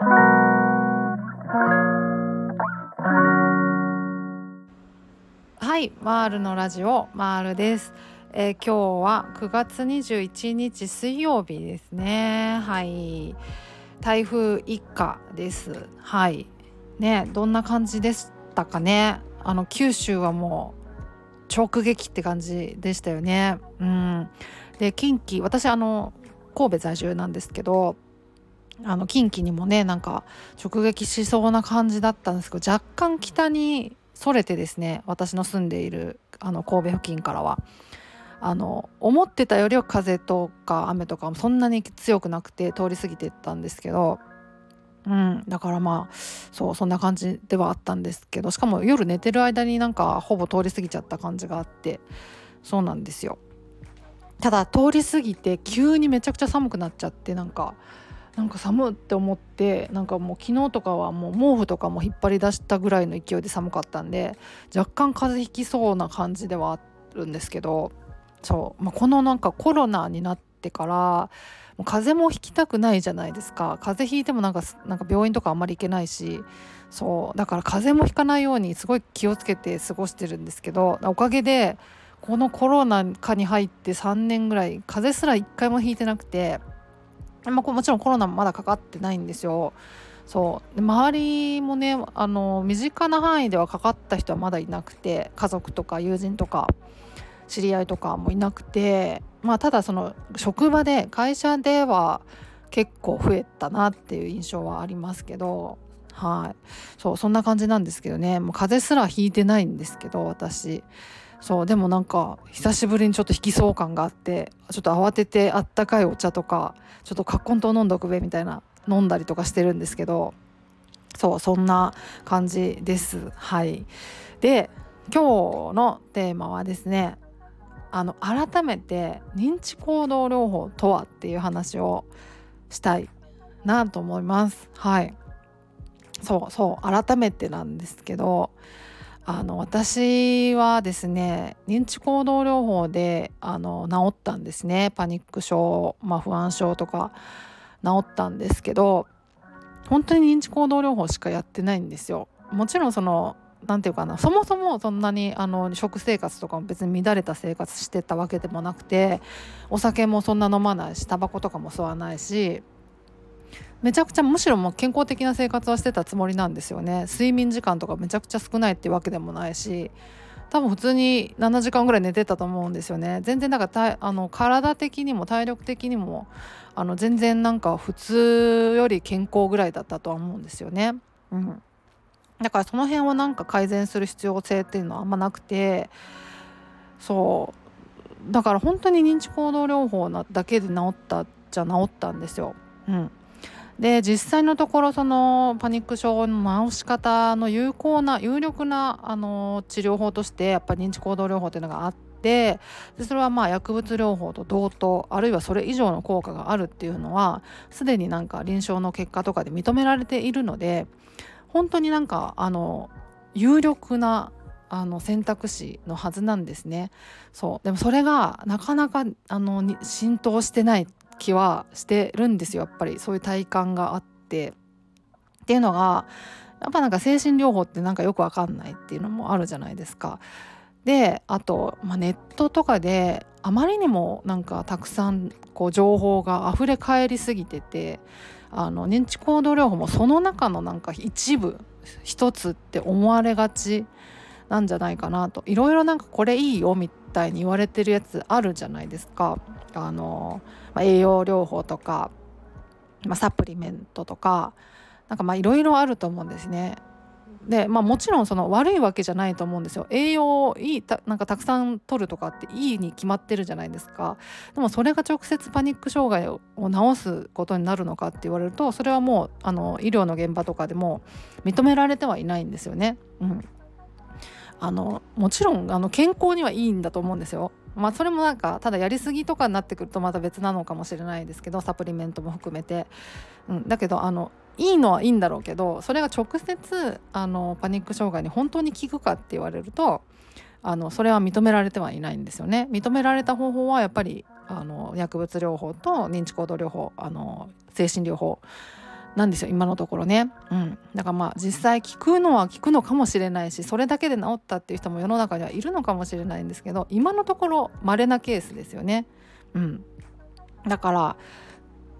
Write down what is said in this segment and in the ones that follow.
はいマールのラジオマールです、えー、今日は9月21日水曜日ですね。はい。台風一過です。はい。ねどんな感じでしたかね？あの九州はもう直撃って感じでしたよね。うん。で近畿私あの神戸在住なんですけどあの近畿にもねなんか直撃しそうな感じだったんですけど若干北にそれてですね私の住んでいるあの神戸付近からはあの思ってたよりは風とか雨とかもそんなに強くなくて通り過ぎてったんですけど、うん、だからまあそうそんな感じではあったんですけどしかも夜寝てる間になんかほぼ通り過ぎちゃった感じがあってそうなんですよ。ただ通り過ぎて急にめちゃくちゃ寒くなっちゃってなんかなんか寒って思ってなんかもう昨日とかはもう毛布とかも引っ張り出したぐらいの勢いで寒かったんで若干風邪ひきそうな感じではあるんですけどそう、まあ、このなんかコロナになってからもう風邪もひきたくないじゃないですか。風邪ひいてもなんかなんか病院とかあんまり行けないしそうだから風邪もひかないようにすごい気をつけて過ごしてるんですけどおかげでこのコロナ禍に入って3年ぐらい風邪すら1回もひいてなくてまあ、もちろんコロナもまだかかってないんですよ。そう。で周りもねあの身近な範囲ではかかった人はまだいなくて家族とか友人とか知り合いとかもいなくてまあただその職場で会社では結構増えたなっていう印象はありますけどはい。そうそんな感じなんですけどね。もう風邪すらひいてないんですけど私。そうでもなんか久しぶりにちょっと引きそう感があってちょっと慌ててあったかいお茶とかちょっとカッコンと飲んどくべみたいな飲んだりとかしてるんですけどそうそんな感じです。はい。で今日のテーマはですねあの改めて認知行動療法とはっていう話をしたいなと思います。はい。そうそう改めてなんですけどあの私はですね認知行動療法であの治ったんですねパニック症、まあ、不安症とか治ったんですけど本当に認知行動療法しかやってないんですよ。もちろんその何て言うかなそもそもそんなにあの食生活とかも別に乱れた生活してたわけでもなくてお酒もそんな飲まないしタバコとかも吸わないしめちゃくちゃむしろもう健康的な生活はしてたつもりなんですよね。睡眠時間とかめちゃくちゃ少ないっていうわけでもないし多分普通に7時間ぐらい寝てたと思うんですよね。全然なんかあの体的にも体力的にもあの全然なんか普通より健康ぐらいだったとは思うんですよね。うん、だからその辺はなんか改善する必要性っていうのはあんまなくてそう。だから本当に認知行動療法なだけで治ったじゃ治ったんですよ。うん、で実際のところそのパニック症の治し方の有効な有力なあの治療法としてやっぱ認知行動療法っていうのがあってでそれはまあ薬物療法と同等あるいはそれ以上の効果があるっていうのはすでになんか臨床の結果とかで認められているので本当になんかあの有力なあの選択肢のはずなんですね。そう。でもそれがなかなかあの浸透してない気はしてるんですよやっぱりそういう体感があってっていうのがやっぱなんか精神療法ってなんかよくわかんないっていうのもあるじゃないですか。であと、まあ、ネットとかであまりにもなんかたくさんこう情報が溢れ返りすぎててあの認知行動療法もその中のなんか一部一つって思われがちなんじゃないかなといろいろなんかこれいいよみたいに言われてるやつあるじゃないですか。あの、まあ、栄養療法とか、まあ、サプリメントとかなんかまあいろいろあると思うんですね。でまあもちろんその悪いわけじゃないと思うんですよ栄養いいたなんかたくさん取るとかっていいに決まってるじゃないですかでもそれが直接パニック障害を治すことになるのかって言われるとそれはもうあの医療の現場とかでも認められてはいないんですよね。うん、あのもちろんあの健康にはいいんだと思うんですよ。まあそれもなんかただやりすぎとかになってくるとまた別なのかもしれないですけどサプリメントも含めて、うん、だけどあのいいのはいいんだろうけどそれが直接あのパニック障害に本当に効くかって言われるとあのそれは認められてはいないんですよね。認められた方法はやっぱりあの薬物療法と認知行動療法あの精神療法なんですよ今のところね、うん、だからまあ実際聞くのは聞くのかもしれないしそれだけで治ったっていう人も世の中にはいるのかもしれないんですけど今のところ稀なケースですよね。うん、だから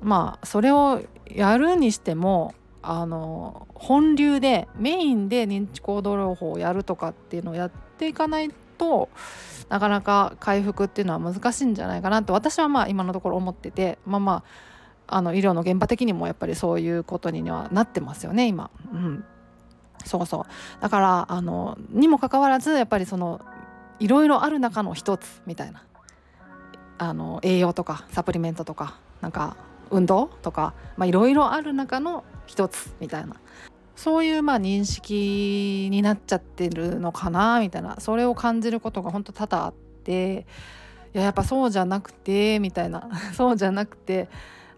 まあそれをやるにしてもあの本流でメインで認知行動療法をやるとかっていうのをやっていかないとなかなか回復っていうのは難しいんじゃないかなと私はまあ今のところ思っててまあまああの医療の現場的にもやっぱりそういうことにはなってますよね今。うん、そうそう。だからあのにもかかわらずやっぱりそのいろいろある中の一つみたいな。あの栄養とかサプリメントとかなんか運動とかいろいろある中の一つみたいな。そういうまあ認識になっちゃってるのかなみたいな。それを感じることが本当多々あっていややっぱそうじゃなくてみたいな。そうじゃなくて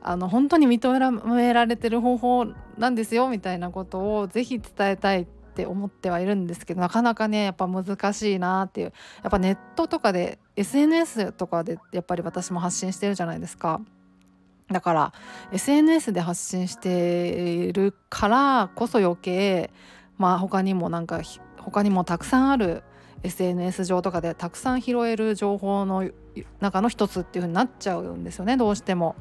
あの本当に認められてる方法なんですよみたいなことをぜひ伝えたいって思ってはいるんですけどなかなかねやっぱ難しいなっていうやっぱネットとかで SNS とかでやっぱり私も発信してるじゃないですか。だから SNS で発信しているからこそ余計まあ他にもなんか他にもたくさんある SNS 上とかでたくさん拾える情報の中の一つっていう風になっちゃうんですよねどうしても。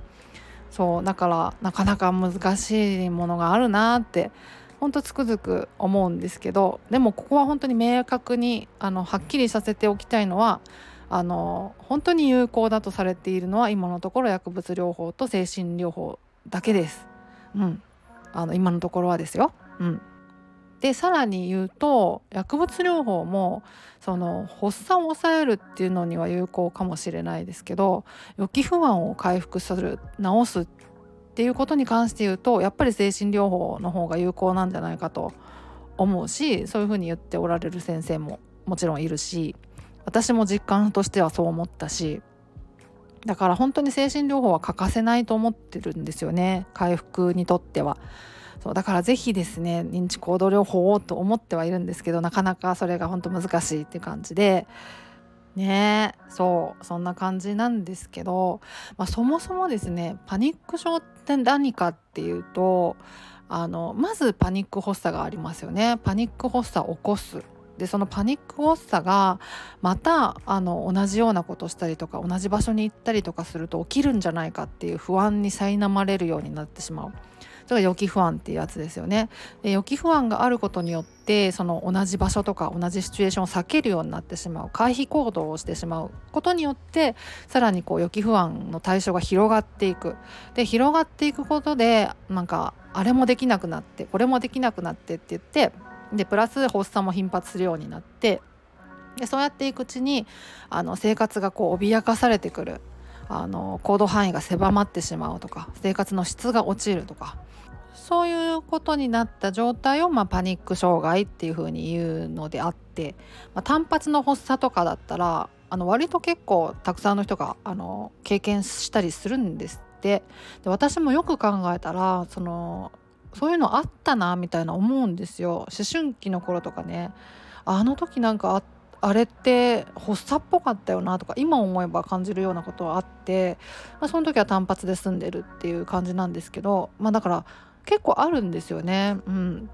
そうだからなかなか難しいものがあるなってほんとつくづく思うんですけどでもここは本当に明確にあのはっきりさせておきたいのはあの本当に有効だとされているのは今のところ薬物療法と精神療法だけです。うん、あの今のところはですよ。うん、でさらに言うと薬物療法もその発作を抑えるっていうのには有効かもしれないですけど予期不安を回復する治すっていうことに関して言うとやっぱり精神療法の方が有効なんじゃないかと思うしそういうふうに言っておられる先生ももちろんいるし私も実感としてはそう思ったしだから本当に精神療法は欠かせないと思ってるんですよね回復にとっては。そうだから是非ですね認知行動療法をと思ってはいるんですけどなかなかそれが本当難しいって感じで。ねそうそんな感じなんですけど、まあ、そもそもですねパニック症って何かっていうとあのまずパニック発作がありますよね。パニック発作を起こす。でそのパニック発作がまたあの同じようなことしたりとか同じ場所に行ったりとかすると起きるんじゃないかっていう不安に苛まれるようになってしまう。それが予期不安っていうやつですよね。で予期不安があることによってその同じ場所とか同じシチュエーションを避けるようになってしまう回避行動をしてしまうことによってさらにこう予期不安の対象が広がっていく。で広がっていくことでなんかあれもできなくなってこれもできなくなってって言ってでプラス発作も頻発するようになってでそうやっていくうちにあの生活がこう脅かされてくるあの行動範囲が狭まってしまうとか生活の質が落ちるとかそういうことになった状態を、まあ、パニック障害っていうふうに言うのであって、まあ、単発の発作とかだったらあの割と結構たくさんの人があの経験したりするんですって。で私もよく考えたらそのそういうのあったなみたいな思うんですよ。思春期の頃とかね。あの時なんかあれって発作っぽかったよなとか今思えば感じるようなことはあって、まあ、その時は単発で済んでるっていう感じなんですけどまあだから結構あるんですよね。うん、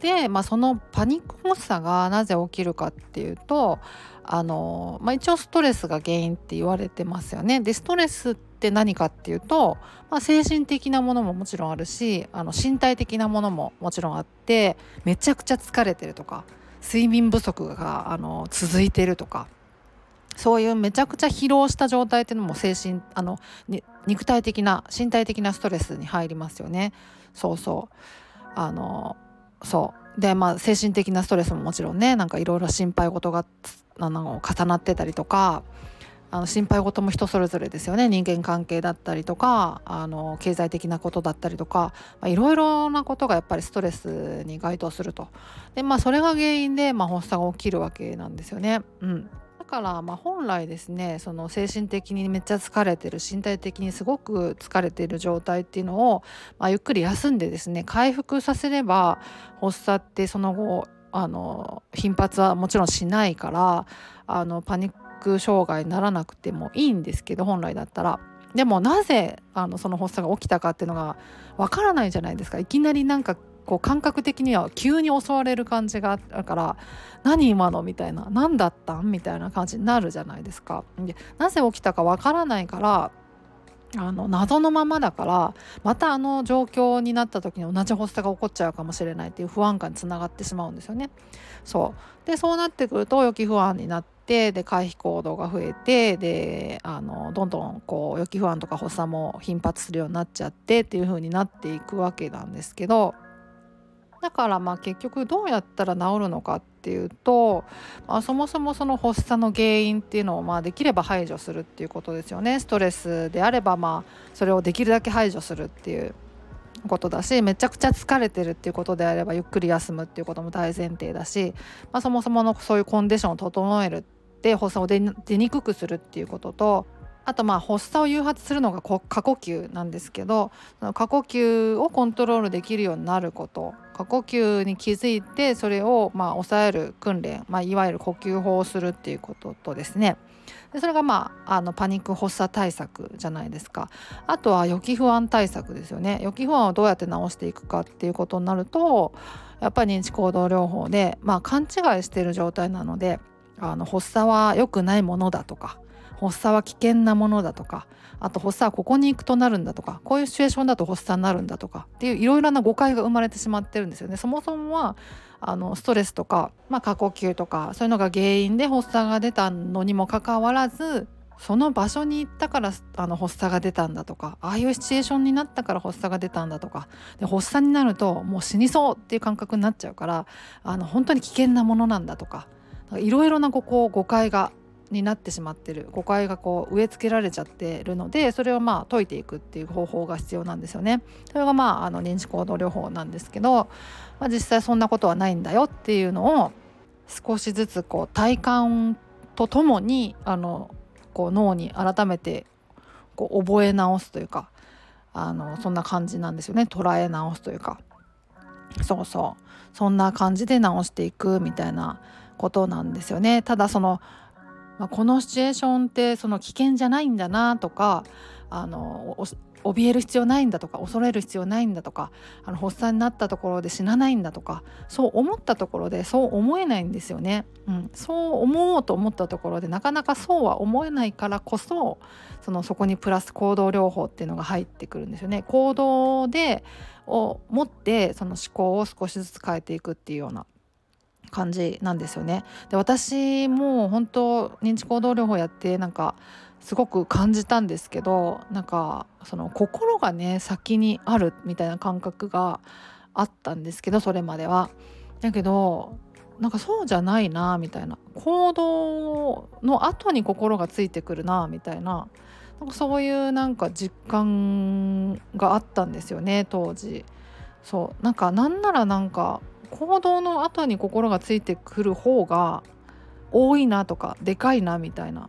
で、まあ、そのパニック発作がなぜ起きるかっていうとあの、まあ、一応ストレスが原因って言われてますよね。でストレスって何かっていうと、まあ、精神的なものももちろんあるしあの身体的なものももちろんあってめちゃくちゃ疲れてるとか睡眠不足があの続いてるとかそういうめちゃくちゃ疲労した状態っていうのも精神あの肉体的な身体的なストレスに入りますよね。そうそう。あのそう。でまあ精神的なストレスももちろんねなんかいろいろ心配事があの重なってたりとかあの心配事も人それぞれですよね。人間関係だったりとかあの経済的なことだったりとかいろいろなことがやっぱりストレスに該当すると。でまあそれが原因で、まあ、発作が起きるわけなんですよね。うん、からまあ本来ですねその精神的にめっちゃ疲れてる身体的にすごく疲れている状態っていうのを、まあ、ゆっくり休んでですね回復させれば発作ってその後あの頻発はもちろんしないからあのパニック障害にならなくてもいいんですけど本来だったら。でもなぜあのその発作が起きたかっていうのがわからないじゃないですか。いきなりなんかこう感覚的には急に襲われる感じがあるから何今のみたいな何だったんみたいな感じになるじゃないですか。でなぜ起きたかわからないからあの謎のままだからまたあの状況になった時に同じ発作が起こっちゃうかもしれないっていう不安感につながってしまうんですよね。そうでそうなってくると予期不安になってで回避行動が増えてであのどんどんこう予期不安とか発作も頻発するようになっちゃってっていう風になっていくわけなんですけどだからまあ結局どうやったら治るのかっていうと、まあ、そもそもその発作の原因っていうのをまあできれば排除するっていうことですよね。ストレスであればまあそれをできるだけ排除するっていうことだしめちゃくちゃ疲れてるっていうことであればゆっくり休むっていうことも大前提だし、まあ、そもそものそういうコンディションを整えるって発作を出にくくするっていうこととあとまあ発作を誘発するのが過呼吸なんですけど過呼吸をコントロールできるようになること過呼吸に気づいてそれをまあ抑える訓練、まあ、いわゆる呼吸法をするっていうこととですね。でそれがまああのパニック発作対策じゃないですか。あとは予期不安対策ですよね。予期不安をどうやって治していくかっていうことになるとやっぱり認知行動療法でまあ勘違いしている状態なのであの発作は良くないものだとか発作は危険なものだとかあと発作はここに行くとなるんだとかこういうシチュエーションだと発作になるんだとかっていういろいろな誤解が生まれてしまってるんですよね。そもそもはあのストレスとか、まあ、過呼吸とかそういうのが原因で発作が出たのにもかかわらずその場所に行ったからあの発作が出たんだとかああいうシチュエーションになったから発作が出たんだとかで発作になるともう死にそうっていう感覚になっちゃうからあの本当に危険なものなんだとかいろいろなここ誤解がになってしまってる誤解がこう植え付けられちゃってるのでそれをまあ解いていくっていう方法が必要なんですよね。それがまああの認知行動療法なんですけど、まあ、実際そんなことはないんだよっていうのを少しずつこう体感とともにあのこう脳に改めてこう覚え直すというかあのそんな感じなんですよね捉え直すというかそうそうそんな感じで直していくみたいなことなんですよね。ただそのまあ、このシチュエーションってその危険じゃないんだなとかあの怯える必要ないんだとか恐れる必要ないんだとかあの発作になったところで死なないんだとかそう思ったところでそう思えないんですよね、うん、そう思おうと思ったところでなかなかそうは思えないからこそそのそこにプラス行動療法っていうのが入ってくるんですよね。行動でを持ってその思考を少しずつ変えていくっていうような感じなんですよね。で私も本当認知行動療法やってなんかすごく感じたんですけどなんかその心がね先にあるみたいな感覚があったんですけどそれまでは。だけどなんかそうじゃないなみたいな行動の後に心がついてくるなみたいななんかそういうなんか実感があったんですよね当時。そうなんかなんならなんか行動の後に心がついてくる方が多いなとかでかいなみたいなっ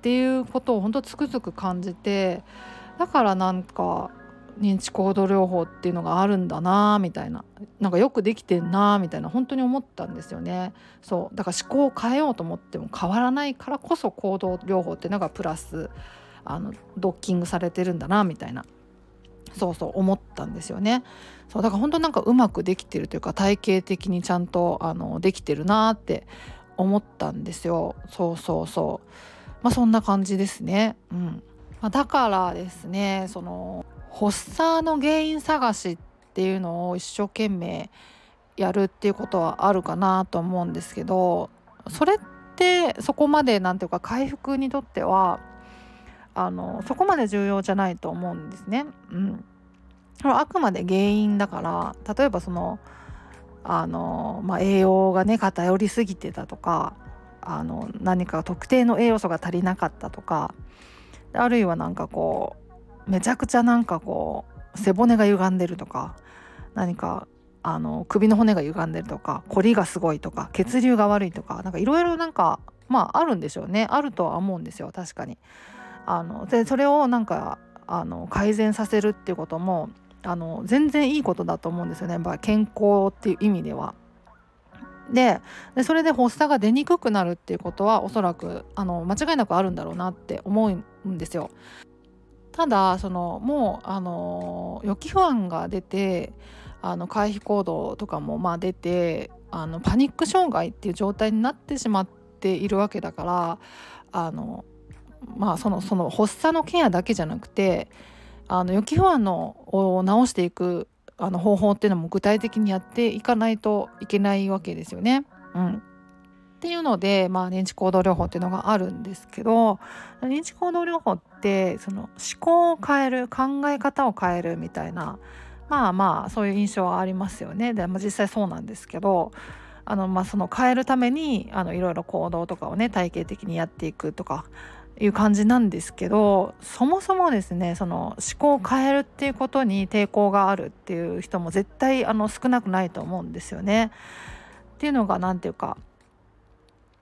ていうことを本当つくづく感じてだからなんか認知行動療法っていうのがあるんだなみたいななんかよくできてんなみたいな本当に思ったんですよね。そう。だから思考を変えようと思っても変わらないからこそ行動療法っていうのがプラスあのドッキングされてるんだなみたいな。そうそう思ったんですよね。そうだから本当なんかうまくできてるというか体系的にちゃんとあのできてるなって思ったんですよ。そうそうそう。まあそんな感じですね。うん。まあ、だからですねその発作の原因探しっていうのを一生懸命やるっていうことはあるかなと思うんですけどそれってそこまで何ていうか回復にとってはあのそこまで重要じゃないと思うんですね。うん、あくまで原因だから例えばそのあの、まあ、栄養がね偏りすぎてたとかあの何か特定の栄養素が足りなかったとかあるいは何かこうめちゃくちゃなんかこう背骨が歪んでるとか何かあの首の骨が歪んでるとか凝りがすごいとか血流が悪いとか何かいろいろなんかまああるんでしょうねあるとは思うんですよ確かに。あのでそれをなんかあの改善させるっていうこともあの全然いいことだと思うんですよねやっぱ健康っていう意味では。でそれで発作が出にくくなるっていうことはおそらくあの間違いなくあるんだろうなって思うんですよ。ただそのもうあの予期不安が出てあの回避行動とかもまあ出てあのパニック障害っていう状態になってしまっているわけだからあのまあそのその発作のケアだけじゃなくてあの予期不安のを治していくあの方法っていうのも具体的にやっていかないといけないわけですよね。うん、っていうので、まあ、認知行動療法っていうのがあるんですけど認知行動療法ってその思考を変える考え方を変えるみたいなまあまあそういう印象はありますよね。で、まあ、実際そうなんですけどあの、まあ、その変えるためにいろいろ行動とかをね体系的にやっていくとかいう感じなんですけどそもそもですねその思考を変えるっていうことに抵抗があるっていう人も絶対あの少なくないと思うんですよね。っていうのが何て言うか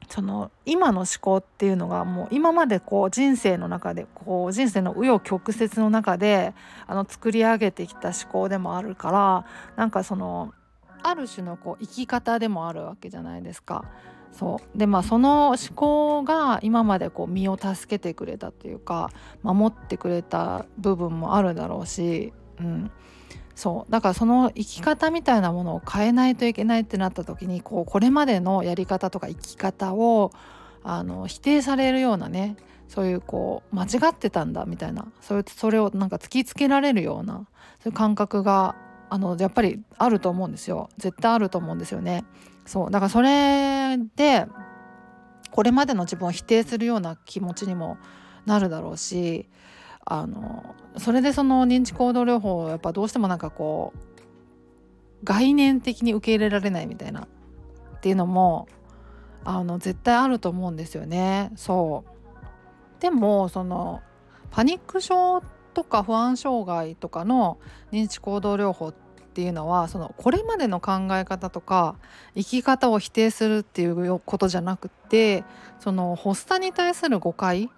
その今の思考っていうのがもう今までこう人生の中でこう人生の紆余曲折の中であの作り上げてきた思考でもあるからなんかそのある種のこう生き方でもあるわけじゃないですか。そう。でまあその思考が今までこう身を助けてくれたというか守ってくれた部分もあるだろうし、うん、そう。だからその生き方みたいなものを変えないといけないってなった時にこうこれまでのやり方とか生き方をあの否定されるようなねそういうこう間違ってたんだみたいなそういうそれをなんか突きつけられるようなそういう感覚があのやっぱりあると思うんですよ絶対あると思うんですよね。そうだからそれでこれまでの自分を否定するような気持ちにもなるだろうしあのそれでその認知行動療法をやっぱどうしてもなんかこう概念的に受け入れられないみたいなっていうのもあの絶対あると思うんですよね。そうでもそのパニック症とか不安障害とかの認知行動療法っていうのはそのこれまでの考え方とか生き方を否定するっていうことじゃなくてその発作に対する誤解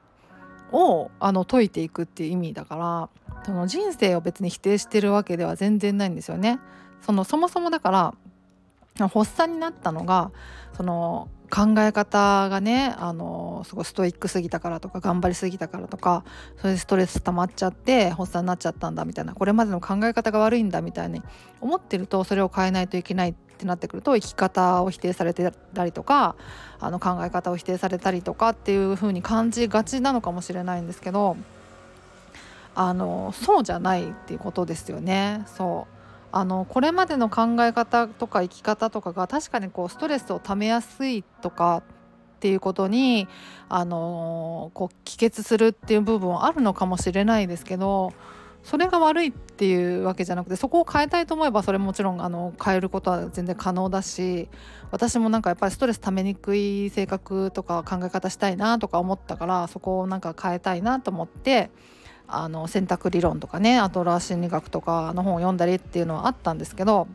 をあの解いていくっていう意味だからその人生を別に否定してるわけでは全然ないんですよね。そのそもそもだから発作になったのがその考え方がねあのすごいストイックすぎたからとか頑張りすぎたからとかそれでストレス溜まっちゃって発作になっちゃったんだみたいなこれまでの考え方が悪いんだみたいに思ってるとそれを変えないといけないってなってくると生き方を否定されてたりとかあの考え方を否定されたりとかっていう風に感じがちなのかもしれないんですけどあのそうじゃないっていうことですよね。そうあのこれまでの考え方とか生き方とかが確かにこうストレスをためやすいとかっていうことにあのこう帰結するっていう部分はあるのかもしれないですけどそれが悪いっていうわけじゃなくてそこを変えたいと思えばそれもちろんあの変えることは全然可能だし私もなんかやっぱりストレスためにくい性格とか考え方したいなとか思ったからそこをなんか変えたいなと思って。あの選択理論とかねアトラー心理学とかの本を読んだりっていうのはあったんですけど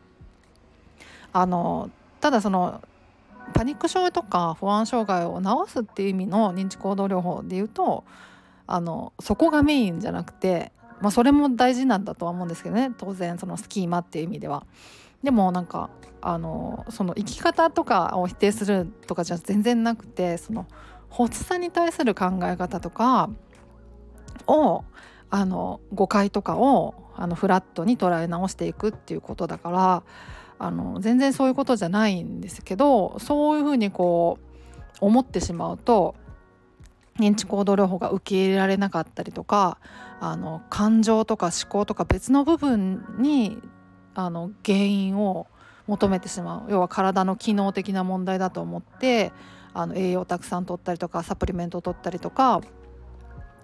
あのただそのパニック症とか不安障害を治すっていう意味の認知行動療法でいうとあのそこがメインじゃなくて、まあ、それも大事なんだとは思うんですけどね当然そのスキーマっていう意味では。でもなんかあのその生き方とかを否定するとかじゃ全然なくてその発作に対する考え方とかをあの誤解とかをあのフラットに捉え直していくっていうことだからあの全然そういうことじゃないんですけどそういうふうにこう思ってしまうと認知行動療法が受け入れられなかったりとかあの感情とか思考とか別の部分にあの原因を求めてしまう。要は体の機能的な問題だと思ってあの栄養をたくさん取ったりとかサプリメントを取ったりとか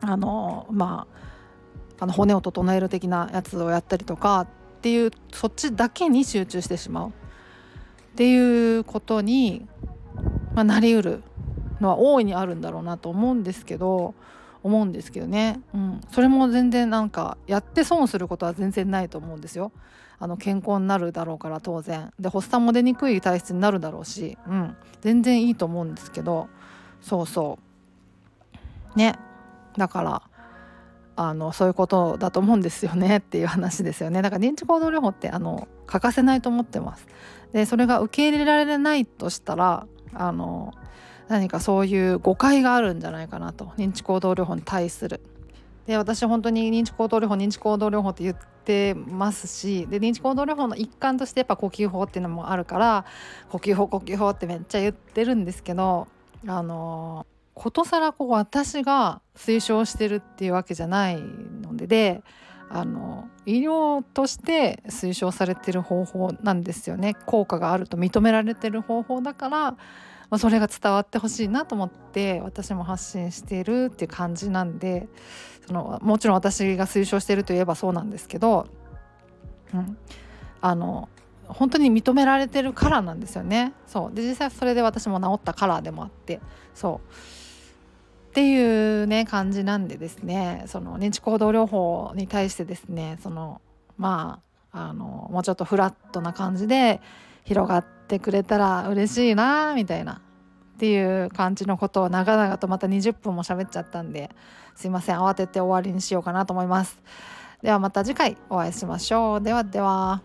あのまああの骨を整える的なやつをやったりとかっていうそっちだけに集中してしまう。っていうことに、まあ、なりうるのは大いにあるんだろうなと思うんですけど思うんですけどね、うん、それも全然なんかやって損することは全然ないと思うんですよ。あの健康になるだろうから当然。で発作も出にくい体質になるだろうし、うん、全然いいと思うんですけど。そうそう。ね。だからあのそういうことだと思うんですよねっていう話ですよね。だから認知行動療法ってあの欠かせないと思ってます。でそれが受け入れられないとしたらあの何かそういう誤解があるんじゃないかなと。認知行動療法に対する。で私本当に認知行動療法認知行動療法って言ってますしで認知行動療法の一環としてやっぱ呼吸法っていうのもあるから呼吸法呼吸法ってめっちゃ言ってるんですけどあのことさらこう私が推奨してるっていうわけじゃないのでであの医療として推奨されてる方法なんですよね。効果があると認められてる方法だから、まあ、それが伝わってほしいなと思って私も発信しているっていう感じなんでそのもちろん私が推奨してるといえばそうなんですけど、うん、あの本当に認められてるからなんですよね。そう。で実際それで私も治ったカラーでもあって。そう。っていうね感じなんでですねその認知行動療法に対してですねそのまああのもうちょっとフラットな感じで広がってくれたら嬉しいなみたいなっていう感じのことを長々とまた20分も喋っちゃったんですいません慌てて終わりにしようかなと思います。ではまた次回お会いしましょう。ではでは。